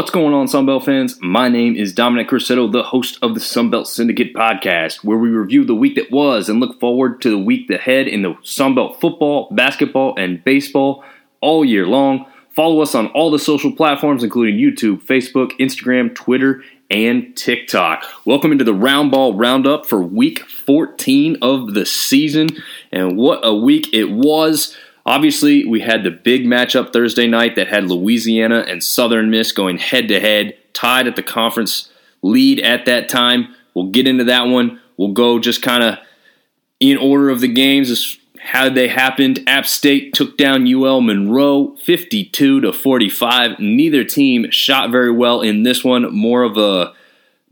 What's going on, Sunbelt fans? My name is Dominic Crusetto, the host of the Sunbelt Syndicate podcast, where we review the week that was and look forward to the week ahead in the Sunbelt football, basketball, and baseball all year long. Follow us on all the social platforms, including YouTube, Facebook, Instagram, Twitter, and TikTok. Welcome into the Round Ball Roundup for week 14 of the season. And what a week it was! Obviously, we had the big matchup Thursday night that had Louisiana and Southern Miss going head to head, tied at the conference lead at that time. We'll get into that one. We'll go just kind of in order of the games as how they happened. App State took down UL Monroe 52 to 45. Neither team shot very well in this one. More of a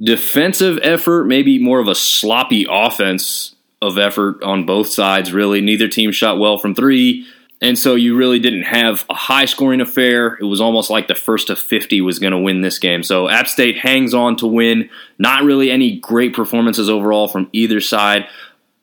defensive effort, maybe more of a sloppy offense of effort on both sides, really. Neither team shot well from three. And so you really didn't have a high scoring affair. It was almost like the first of 50 was going to win this game. So App State hangs on to win. Not really any great performances overall from either side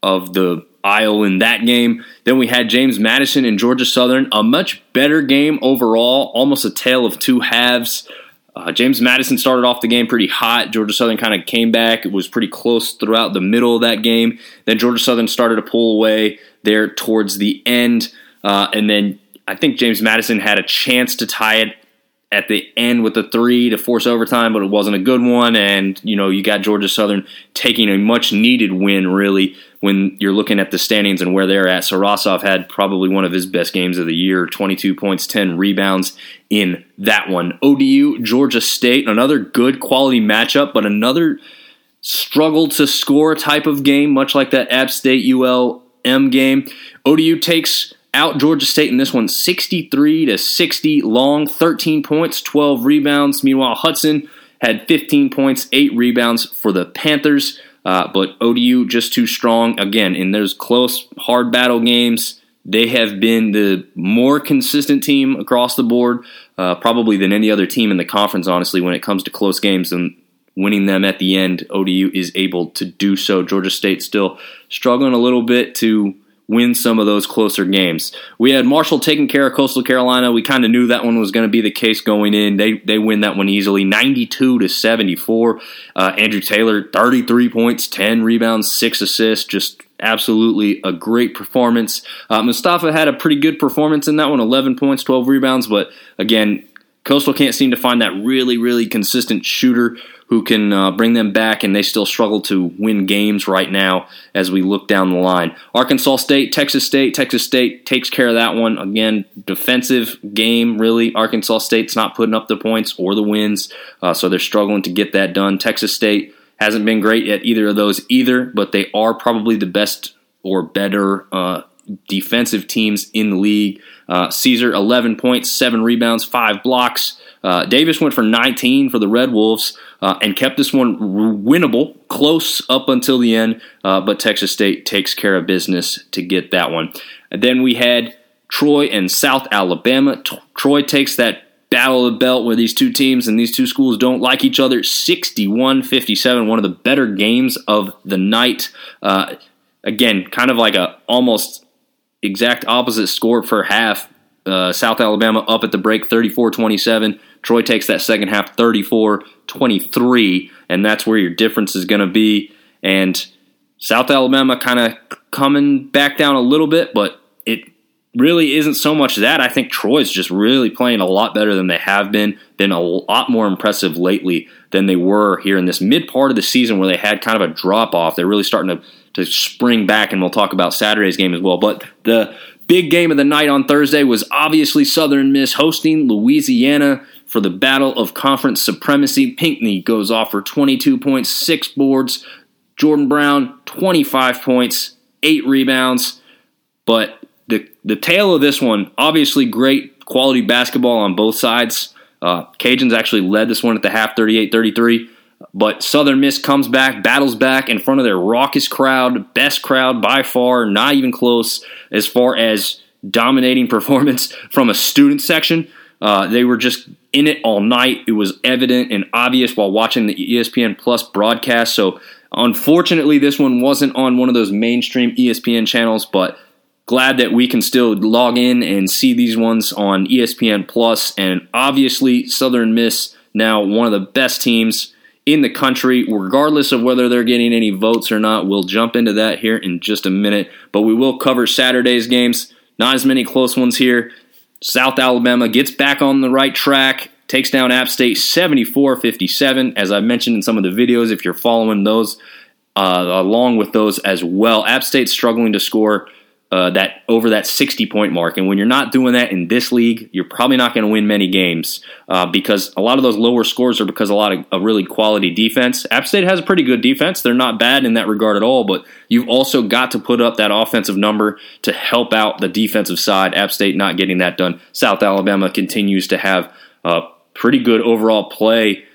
of the aisle in that game. Then we had James Madison and Georgia Southern, a much better game overall, almost a tale of two halves. Uh, James Madison started off the game pretty hot. Georgia Southern kind of came back. It was pretty close throughout the middle of that game. Then Georgia Southern started to pull away there towards the end. Uh, and then I think James Madison had a chance to tie it at the end with a three to force overtime, but it wasn't a good one. And, you know, you got Georgia Southern taking a much needed win, really, when you're looking at the standings and where they're at. Savrasov had probably one of his best games of the year 22 points, 10 rebounds in that one. ODU, Georgia State, another good quality matchup, but another struggle to score type of game, much like that App State ULM game. ODU takes out Georgia State in this one 63 to 60 long 13 points 12 rebounds. Meanwhile Hudson had 15 points 8 rebounds for the Panthers. Uh, but ODU just too strong. Again in those close hard battle games they have been the more consistent team across the board uh, probably than any other team in the conference honestly when it comes to close games. And winning them at the end ODU is able to do so. Georgia State still struggling a little bit to win some of those closer games. We had Marshall taking care of Coastal Carolina. We kind of knew that one was going to be the case going in. They they win that one easily, 92 to 74. Uh, Andrew Taylor, 33 points, 10 rebounds, 6 assists, just absolutely a great performance. Uh, Mostafa had a pretty good performance in that one, 11 points, 12 rebounds, but again, Coastal can't seem to find that really, really consistent shooter who can uh, bring them back, and they still struggle to win games right now as we look down the line. Arkansas State, Texas State, Texas State takes care of that one. Again, defensive game, really. Arkansas State's not putting up the points or the wins, uh, so they're struggling to get that done. Texas State hasn't been great at either of those either, but they are probably the best or better uh, defensive teams in the league. Uh, Ceaser, 11 points, 7 rebounds, 5 blocks. Uh, Davis went for 19 for the Red Wolves uh, and kept this one winnable, close up until the end, uh, but Texas State takes care of business to get that one. And then we had Troy and South Alabama. T- Troy takes that battle of the belt where these two teams and these two schools don't like each other 61 57, one of the better games of the night. Uh, again, kind of like a almost exact opposite score per half. Uh, South Alabama up at the break 34 27. Troy takes that second half 34 23, and that's where your difference is going to be. And South Alabama kind of coming back down a little bit, but it really isn't so much that. I think Troy's just really playing a lot better than they have been, been a lot more impressive lately than they were here in this mid part of the season where they had kind of a drop off. They're really starting to, to spring back, and we'll talk about Saturday's game as well. But the big game of the night on Thursday was obviously Southern Miss hosting Louisiana for the battle of conference supremacy. Pinckney goes off for 22 points, six boards. Jordan Brown, 25 points, eight rebounds. But the the tale of this one, obviously great quality basketball on both sides. Uh, Cajuns actually led this one at the half 38 33. But Southern Miss comes back, battles back in front of their raucous crowd, best crowd by far, not even close as far as dominating performance from a student section. Uh, they were just in it all night. It was evident and obvious while watching the ESPN Plus broadcast. So, unfortunately, this one wasn't on one of those mainstream ESPN channels, but glad that we can still log in and see these ones on ESPN Plus. And obviously, Southern Miss now one of the best teams in the country, regardless of whether they're getting any votes or not. We'll jump into that here in just a minute, but we will cover Saturday's games. Not as many close ones here. South Alabama gets back on the right track, takes down App State 74 57. As I mentioned in some of the videos, if you're following those, uh, along with those as well, App State's struggling to score uh, that over that 60 point mark. And when you're not doing that in this league, you're probably not going to win many games uh, because a lot of those lower scores are because a lot of a really quality defense. App State has a pretty good defense. They're not bad in that regard at all, but you've also got to put up that offensive number to help out the defensive side. App State not getting that done. South Alabama continues to have uh, pretty good overall play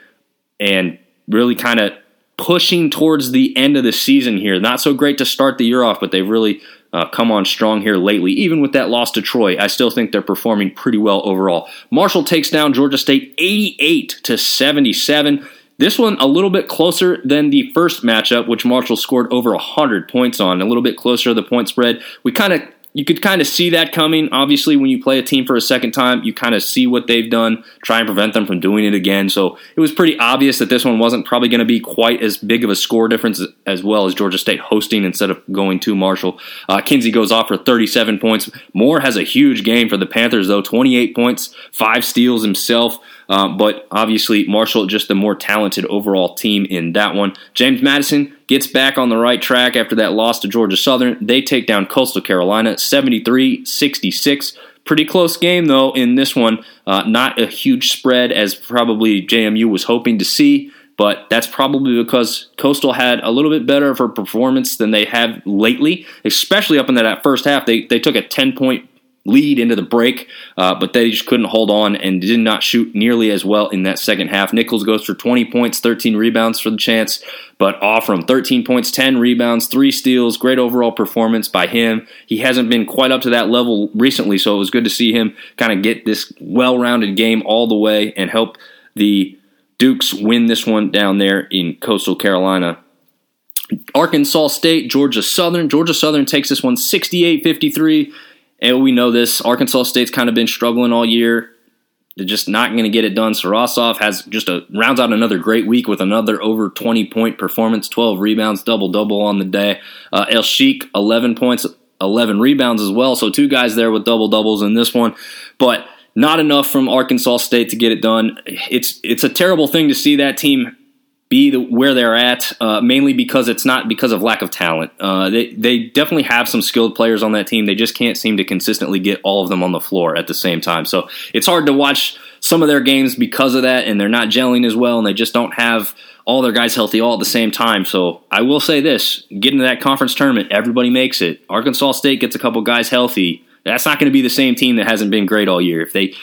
and really kind of pushing towards the end of the season here. Not so great to start the year off, but they've really uh, come on strong here lately. Even with that loss to Troy, I still think they're performing pretty well overall. Marshall takes down Georgia State 88 to 77. This one a little bit closer than the first matchup, which Marshall scored over 100 points on. A little bit closer to the point spread. We kind of you could kind of see that coming. Obviously, when you play a team for a second time, you kind of see what they've done, try and prevent them from doing it again. So it was pretty obvious that this one wasn't probably going to be quite as big of a score difference as well as Georgia State hosting instead of going to Marshall. Uh, Kinsey goes off for 37 points. Moore has a huge game for the Panthers, though 28 points, five steals himself. Uh, but obviously, Marshall just the more talented overall team in that one. James Madison gets back on the right track after that loss to Georgia Southern. They take down Coastal Carolina 73 66. Pretty close game, though, in this one. Uh, not a huge spread as probably JMU was hoping to see, but that's probably because Coastal had a little bit better of a performance than they have lately, especially up in that first half. They, they took a 10 point lead into the break, uh, but they just couldn't hold on and did not shoot nearly as well in that second half. Nichols goes for 20 points, 13 rebounds for the Chants, but Offurum 13 points, 10 rebounds, three steals. Great overall performance by him. He hasn't been quite up to that level recently, so it was good to see him kind of get this well rounded game all the way and help the Dukes win this one down there in Coastal Carolina. Arkansas State, Georgia Southern. Georgia Southern takes this one 68 53. And we know this. Arkansas State's kind of been struggling all year. They're just not going to get it done. Savrasov has just a rounds out another great week with another over 20 point performance, 12 rebounds, double double on the day. Uh, El-Sheikh, 11 points, 11 rebounds as well. So two guys there with double doubles in this one, but not enough from Arkansas State to get it done. It's it's a terrible thing to see that team be the, where they're at, uh, mainly because it's not because of lack of talent. Uh, they they definitely have some skilled players on that team. They just can't seem to consistently get all of them on the floor at the same time. So it's hard to watch some of their games because of that, and they're not gelling as well, and they just don't have all their guys healthy all at the same time. So I will say this: get into that conference tournament, everybody makes it. Arkansas State gets a couple guys healthy. That's not going to be the same team that hasn't been great all year. If they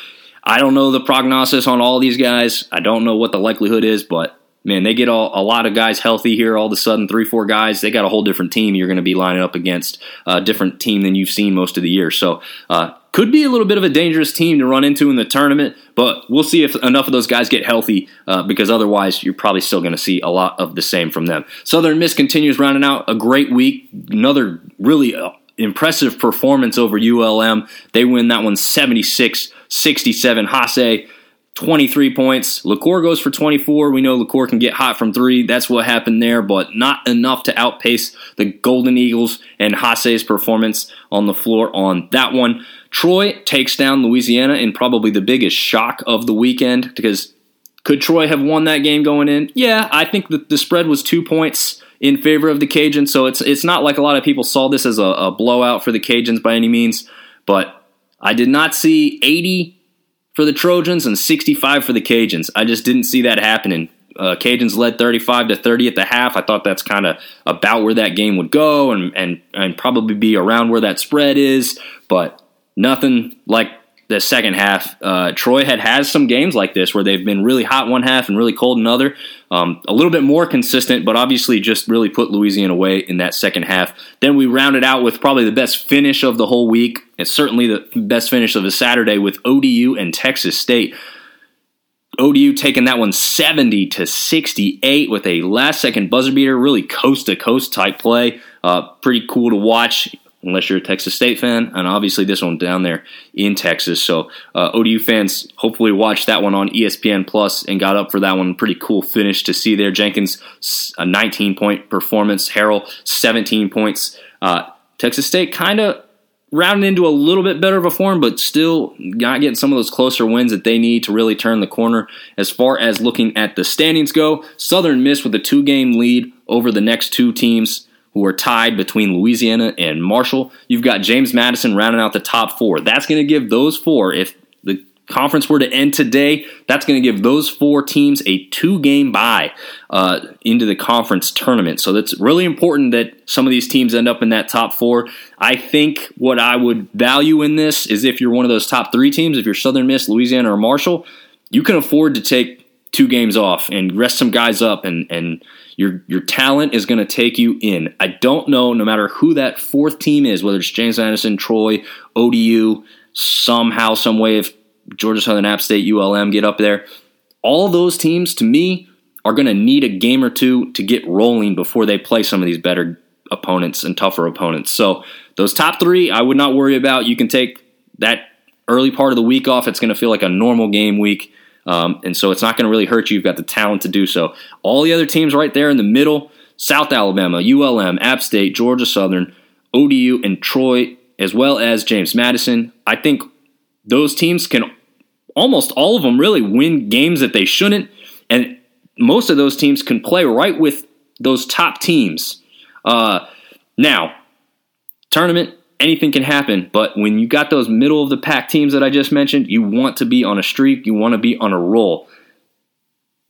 I don't know the prognosis on all these guys. I don't know what the likelihood is, but man, they get all, a lot of guys healthy here. All of a sudden, three, four guys, they got a whole different team. You're going to be lining up against a different team than you've seen most of the year. So, uh, could be a little bit of a dangerous team to run into in the tournament, but we'll see if enough of those guys get healthy uh, because otherwise you're probably still going to see a lot of the same from them. Southern Miss continues rounding out a great week. Another really uh, impressive performance over ULM. They win that one 76 67. Haase 23 points. Locure goes for 24. We know Locure can get hot from three. That's what happened there, but not enough to outpace the Golden Eagles and Haase's performance on the floor on that one. Troy takes down Louisiana in probably the biggest shock of the weekend because could Troy have won that game going in? Yeah, I think that the spread was two points in favor of the Cajuns, so it's it's not like a lot of people saw this as a, a blowout for the Cajuns by any means, but I did not see 80 for the Trojans and 65 for the Cajuns. I just didn't see that happening. Uh, Cajuns led 35 to 30 at the half. I thought that's kind of about where that game would go and, and, and probably be around where that spread is, but nothing like the second half. Uh, Troy had has some games like this where they've been really hot one half and really cold another. Um, a little bit more consistent, but obviously just really put Louisiana away in that second half. Then we rounded out with probably the best finish of the whole week. and certainly the best finish of the Saturday with ODU and Texas State. ODU taking that one 70 to 68 with a last second buzzer beater, really coast to coast type play. Uh, pretty cool to watch unless you're a Texas State fan, and obviously this one down there in Texas. So uh, ODU fans hopefully watched that one on ESPN Plus and got up for that one. Pretty cool finish to see there. Jenkins a 19 point performance, Harrell 17 points. Uh, Texas State kind of rounding into a little bit better of a form, but still not getting some of those closer wins that they need to really turn the corner. As far as looking at the standings go, Southern Miss with a two game lead over the next two teams who are tied between Louisiana and Marshall. You've got James Madison rounding out the top four. That's going to give those four, if the conference were to end today, that's going to give those four teams a two game bye uh, into the conference tournament. So that's really important that some of these teams end up in that top four. I think what I would value in this is if you're one of those top three teams, if you're Southern Miss, Louisiana, or Marshall, you can afford to take two games off and rest some guys up and and your your talent is going to take you in. I don't know no matter who that fourth team is, whether it's James Madison, Troy, ODU, somehow some way if Georgia Southern App State, ULM get up there. All those teams, to me, are going to need a game or two to get rolling before they play some of these better opponents and tougher opponents. So those top three, I would not worry about. You can take that early part of the week off. It's going to feel like a normal game week. Um, and so it's not going to really hurt you. You've got the talent to do so. All the other teams right there in the middle South Alabama, ULM, App State, Georgia Southern, ODU, and Troy, as well as James Madison. I think those teams can almost all of them really win games that they shouldn't, and most of those teams can play right with those top teams. Uh, now, tournament, anything can happen, but when you got those middle of the pack teams that I just mentioned, you want to be on a streak, you want to be on a roll.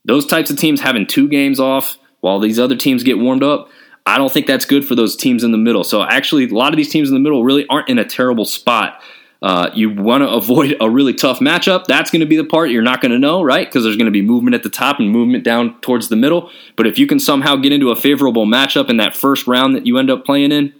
Those types of teams having two games off while these other teams get warmed up, I don't think that's good for those teams in the middle. So actually, a lot of these teams in the middle really aren't in a terrible spot uh, you want to avoid a really tough matchup. That's going to be the part you're not going to know, right? Because there's going to be movement at the top and movement down towards the middle. But if you can somehow get into a favorable matchup in that first round that you end up playing in,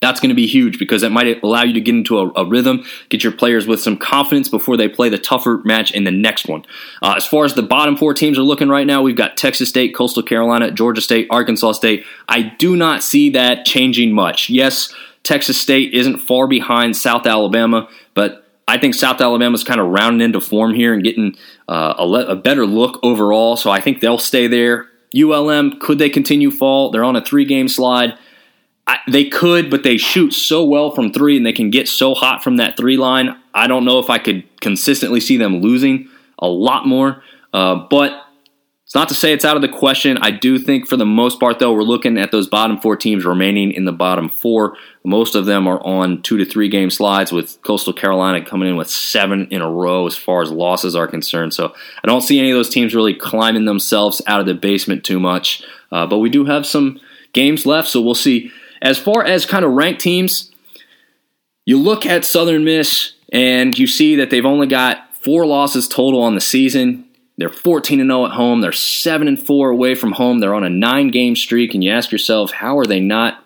that's going to be huge because that might allow you to get into a, a, rhythm, get your players with some confidence before they play the tougher match in the next one. Uh, as far as the bottom four teams are looking right now, we've got Texas State, Coastal Carolina, Georgia State, Arkansas State. I do not see that changing much. Yes, Texas State isn't far behind South Alabama, but I think South Alabama's kind of rounding into form here and getting uh, a, le- a better look overall. So I think they'll stay there. ULM, could they continue fall? They're on a three game slide. I, they could, but they shoot so well from three and they can get so hot from that three line. I don't know if I could consistently see them losing a lot more. Uh, but it's not to say it's out of the question. I do think for the most part, though, we're looking at those bottom four teams remaining in the bottom four. Most of them are on two to three game slides, with Coastal Carolina coming in with seven in a row as far as losses are concerned. So I don't see any of those teams really climbing themselves out of the basement too much. Uh, but we do have some games left, so we'll see. As far as kind of ranked teams, you look at Southern Miss and you see that they've only got four losses total on the season. They're 14 and 0 at home. They're 7 and 4 away from home. They're on a 9-game streak and you ask yourself, how are they not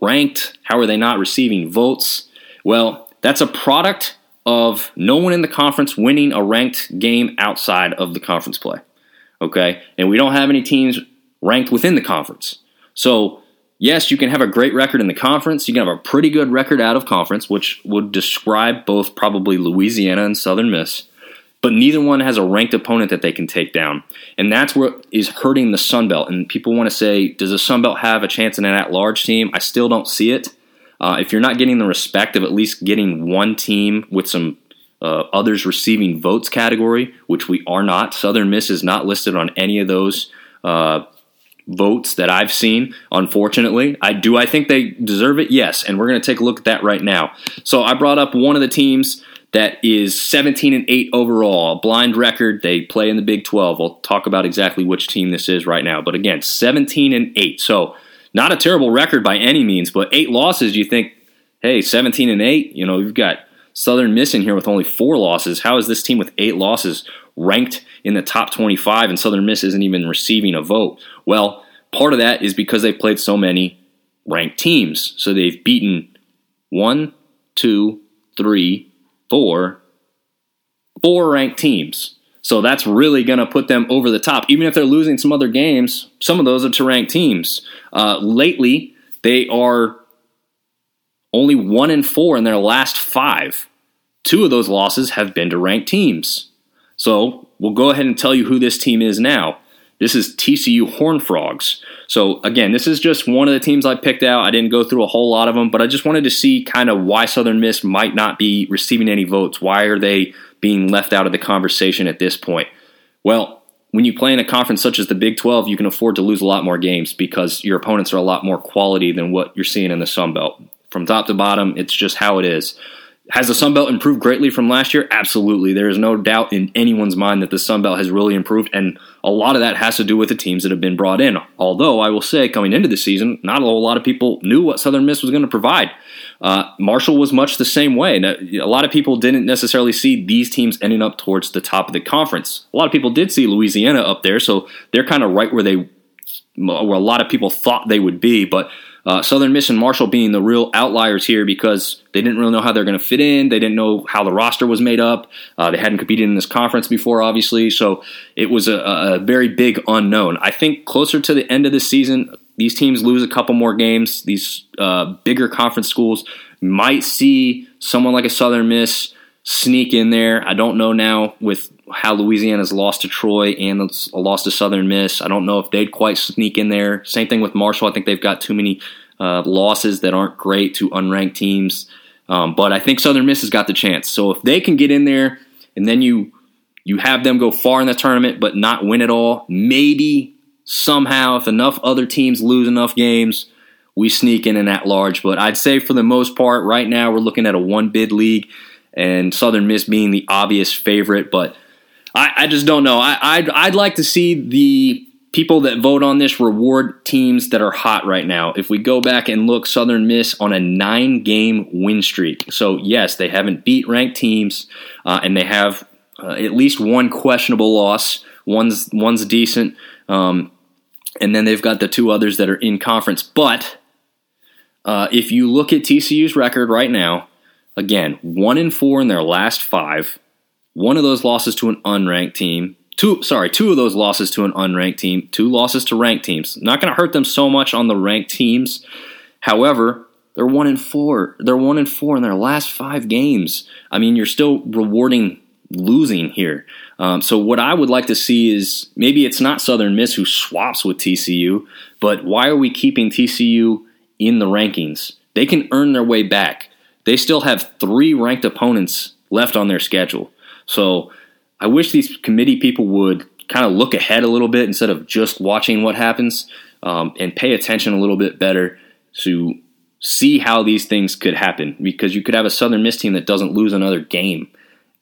ranked? How are they not receiving votes? Well, that's a product of no one in the conference winning a ranked game outside of the conference play. Okay? And we don't have any teams ranked within the conference. So, yes, you can have a great record in the conference. You can have a pretty good record out of conference, which would describe both probably Louisiana and Southern Miss but neither one has a ranked opponent that they can take down. And that's what is hurting the Sun Belt. And people want to say, does the Sun Belt have a chance in an at large team? I still don't see it. Uh, if you're not getting the respect of at least getting one team with some uh, others receiving votes category, which we are not, Southern Miss is not listed on any of those uh, votes that I've seen, unfortunately. I do I think they deserve it? Yes, and we're going to take a look at that right now. So I brought up one of the teams that is 17 and 8 overall, a blind record. They play in the Big 12. We'll talk about exactly which team this is right now. But again, 17 and 8. So not a terrible record by any means, but eight losses, you think, hey, 17 and 8, you know, you've got Southern Miss in here with only four losses. How is this team with eight losses ranked in the top 25 and Southern Miss isn't even receiving a vote? Well, part of that is because they've played so many ranked teams. So they've beaten one, two, three, four, four ranked teams. So that's really going to put them over the top. Even if they're losing some other games, some of those are to ranked teams. Uh, lately, they are only one and four in their last five. Two of those losses have been to ranked teams. So we'll go ahead and tell you who this team is now. This is TCU Horned Frogs. So again, this is just one of the teams I picked out. I didn't go through a whole lot of them, but I just wanted to see kind of why Southern Miss might not be receiving any votes. Why are they being left out of the conversation at this point? Well, when you play in a conference such as the Big 12, you can afford to lose a lot more games because your opponents are a lot more quality than what you're seeing in the Sun Belt. From top to bottom, it's just how it is. Has the Sun Belt improved greatly from last year? Absolutely. There is no doubt in anyone's mind that the Sun Belt has really improved, and a lot of that has to do with the teams that have been brought in. Although I will say, coming into the season, not a whole lot of people knew what Southern Miss was going to provide. Uh, Marshall was much the same way. A lot of people didn't necessarily see these teams ending up towards the top of the conference. A lot of people did see Louisiana up there, so they're kind of right where they, where a lot of people thought they would be, but uh, Southern Miss and Marshall being the real outliers here because they didn't really know how they're going to fit in. They didn't know how the roster was made up. Uh, they hadn't competed in this conference before, obviously. So it was a, a, very big unknown. I think closer to the end of the season, these teams lose a couple more games. These uh, bigger conference schools might see someone like a Southern Miss sneak in there. I don't know now with how Louisiana's lost to Troy and lost to Southern Miss. I don't know if they'd quite sneak in there. Same thing with Marshall. I think they've got too many uh, losses that aren't great to unranked teams. Um, but I think Southern Miss has got the chance. So if they can get in there and then you you have them go far in the tournament but not win it all, maybe somehow if enough other teams lose enough games, we sneak in in at large. But I'd say for the most part, right now we're looking at a one bid league and Southern Miss being the obvious favorite. But I, I just don't know. I, I'd, I'd like to see the people that vote on this reward teams that are hot right now. If we go back and look, Southern Miss on a nine game win streak. So, yes, they haven't beat ranked teams, uh, and they have uh, at least one questionable loss. One's, one's decent. Um, and then they've got the two others that are in conference. But uh, if you look at TCU's record right now, again, one in four in their last five. One of those losses to an unranked team. Two, sorry, two of those losses to an unranked team. Two losses to ranked teams. Not going to hurt them so much on the ranked teams. However, they're one in four. They're one in four in their last five games. I mean, you're still rewarding losing here. Um, so what I would like to see is maybe it's not Southern Miss who swaps with TCU, but why are we keeping TCU in the rankings? They can earn their way back. They still have three ranked opponents left on their schedule. So I wish these committee people would kind of look ahead a little bit instead of just watching what happens um, and pay attention a little bit better to see how these things could happen because you could have a Southern Miss team that doesn't lose another game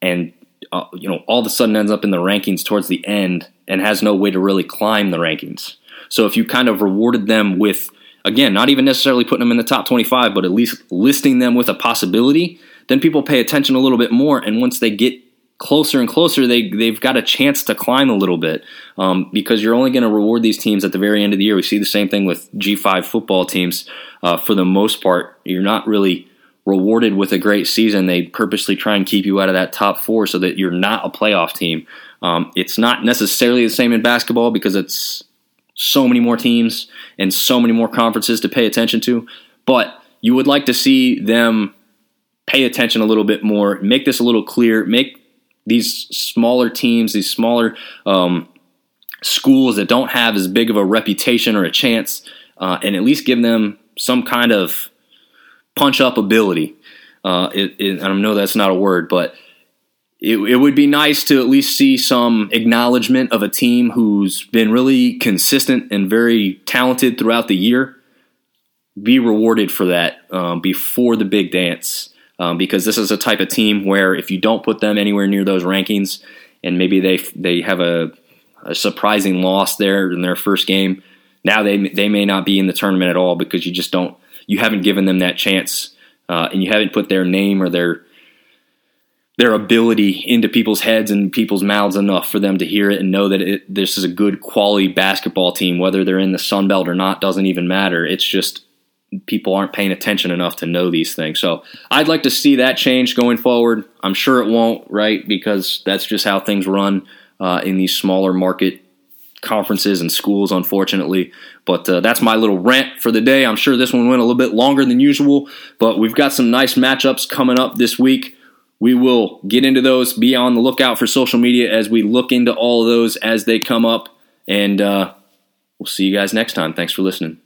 and uh, you know all of a sudden ends up in the rankings towards the end and has no way to really climb the rankings. So if you kind of rewarded them with again, not even necessarily putting them in the top 25, but at least listing them with a possibility, then people pay attention a little bit more. And once they get closer and closer, they they've got a chance to climb a little bit um, because you're only going to reward these teams at the very end of the year. We see the same thing with G5 football teams. Uh, for the most part, you're not really rewarded with a great season. They purposely try and keep you out of that top four so that you're not a playoff team. Um, it's not necessarily the same in basketball because it's so many more teams and so many more conferences to pay attention to. But you would like to see them pay attention a little bit more, make this a little clear, make these smaller teams, these smaller um, schools that don't have as big of a reputation or a chance, uh, and at least give them some kind of punch up ability. Uh, it, it, I know that's not a word, but it, it would be nice to at least see some acknowledgement of a team who's been really consistent and very talented throughout the year. Be rewarded for that um, before the big dance, um, because this is a type of team where if you don't put them anywhere near those rankings, and maybe they they have a, a surprising loss there in their first game, now they they may not be in the tournament at all because you just don't you haven't given them that chance, uh, and you haven't put their name or their their ability into people's heads and people's mouths enough for them to hear it and know that it, this is a good quality basketball team. Whether they're in the Sun Belt or not doesn't even matter. It's just people aren't paying attention enough to know these things. So I'd like to see that change going forward. I'm sure it won't, right? Because that's just how things run uh, in these smaller market conferences and schools, unfortunately. But uh, that's my little rant for the day. I'm sure this one went a little bit longer than usual, but we've got some nice matchups coming up this week. We will get into those. Be on the lookout for social media as we look into all of those as they come up. And uh, we'll see you guys next time. Thanks for listening.